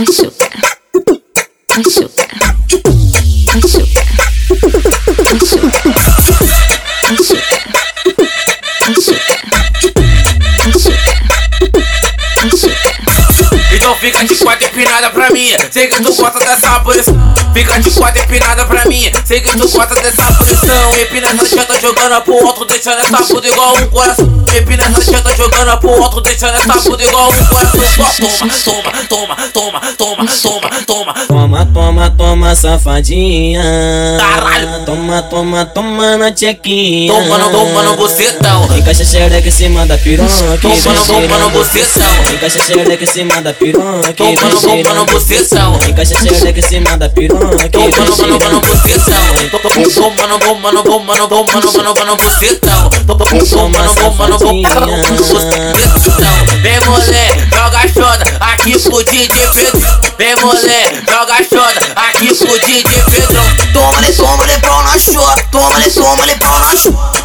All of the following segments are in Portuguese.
I sugar, I sugar, I sugar. Fica de quatro empinada pra mim, sei que tu gosta dessa posição. Fica de quatro empinada pra mim, sei que tu gosta dessa posição. Empina essa chata jogando pro alto, deixando essa puta igual um coração. Empina essa chata jogando pro alto, deixando essa puta igual um coração. Só toma, toma, toma, toma, toma, toma, toma. Toma, toma, toma, safadinha. Caralho. Toma, toma, toma na tchequinha. Toma no, toma no bucetão. Encaixa xereca em cima da piroca. Toma no, toma no bucetão. Encaixa xereca em cima da piroca piranha mano vira mano posição. Encaixa xereca em cima da piranha que vira mano, posição. Mano, mano, mano, mano, mano, mano, mano, mano, posição. Mano, mano, mano, mano, Vem mulher, joga chona, aqui pro DJ Pedro. Vem mulher, joga chona, aqui pro DJ Pedro. Toma-lhe, toma-lhe, pau na chota. Toma-lhe, toma-lhe, pau na chota.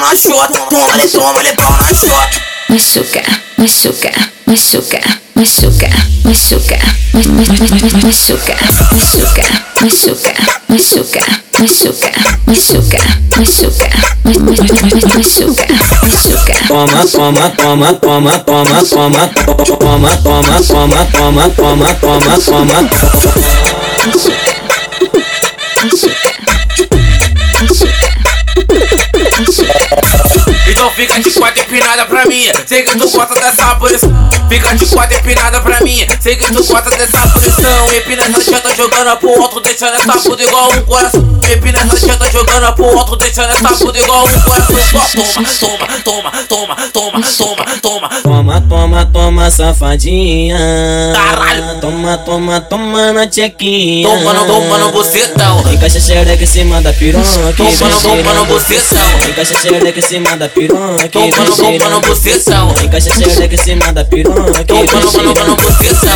Pau na chota. Toma-lhe, toma-lhe pau na chota. machuca, machuca, machuca, machuca, machuca, ma- ma- ma- ma- machuca, machuca, machuca, machuca, machuca, machuca, machuca, ma- ma- ma- ma- machuca, machuca. Toma, toma, toma, toma, toma, toma, toma, toma, toma, toma, toma, toma, toma. Então fica de quatro empinada pra mim, sei que tu gosta dessa posição. Fica de quatro empinada pra mim, sei que tu gosta dessa posição. Empina essa chata jogando pro alto, deixando essa puta igual um coração. Empina essa chata jogando pro alto, deixando essa puta igual um coração. Toma, toma, toma, toma, toma, toma, toma. Toma, toma, toma, safadinha. Caralho. Toma, toma, toma na tchequinha. Toma no, toma no bucetão. Encaixa xereca em cima da piroca. Toma no, toma no bucetão. Encaixa xereca em cima da piroca. Toma no, toma no bucetão. Encaixa xereca em cima da piroca. Toma no, toma no bucetão.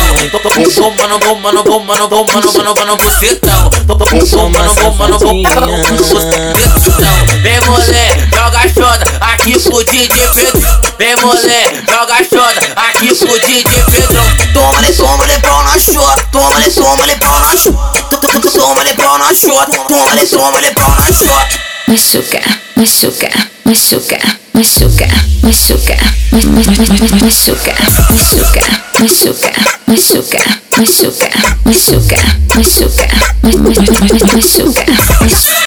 Toma no, toma no, toma no, toma no, toma no bucetão. Toma no, toma no, toma no bucetão. Vem mulher, joga choda aqui pro DJ Pedro. Vem mulher, joga choda aqui pro DJ Pedrão. Toma-lhe, toma-lhe pau na chota. Toma-lhe, toma-lhe pau na chota. Toma-lhe pau na chota. Toma-lhe, toma-lhe pau na chota. machuca, machuca, machuca, machuca, machuca, ma- ma- ma- ma- machuca, machuca, machuca, machuca, machuca, machuca, machuca, machuca.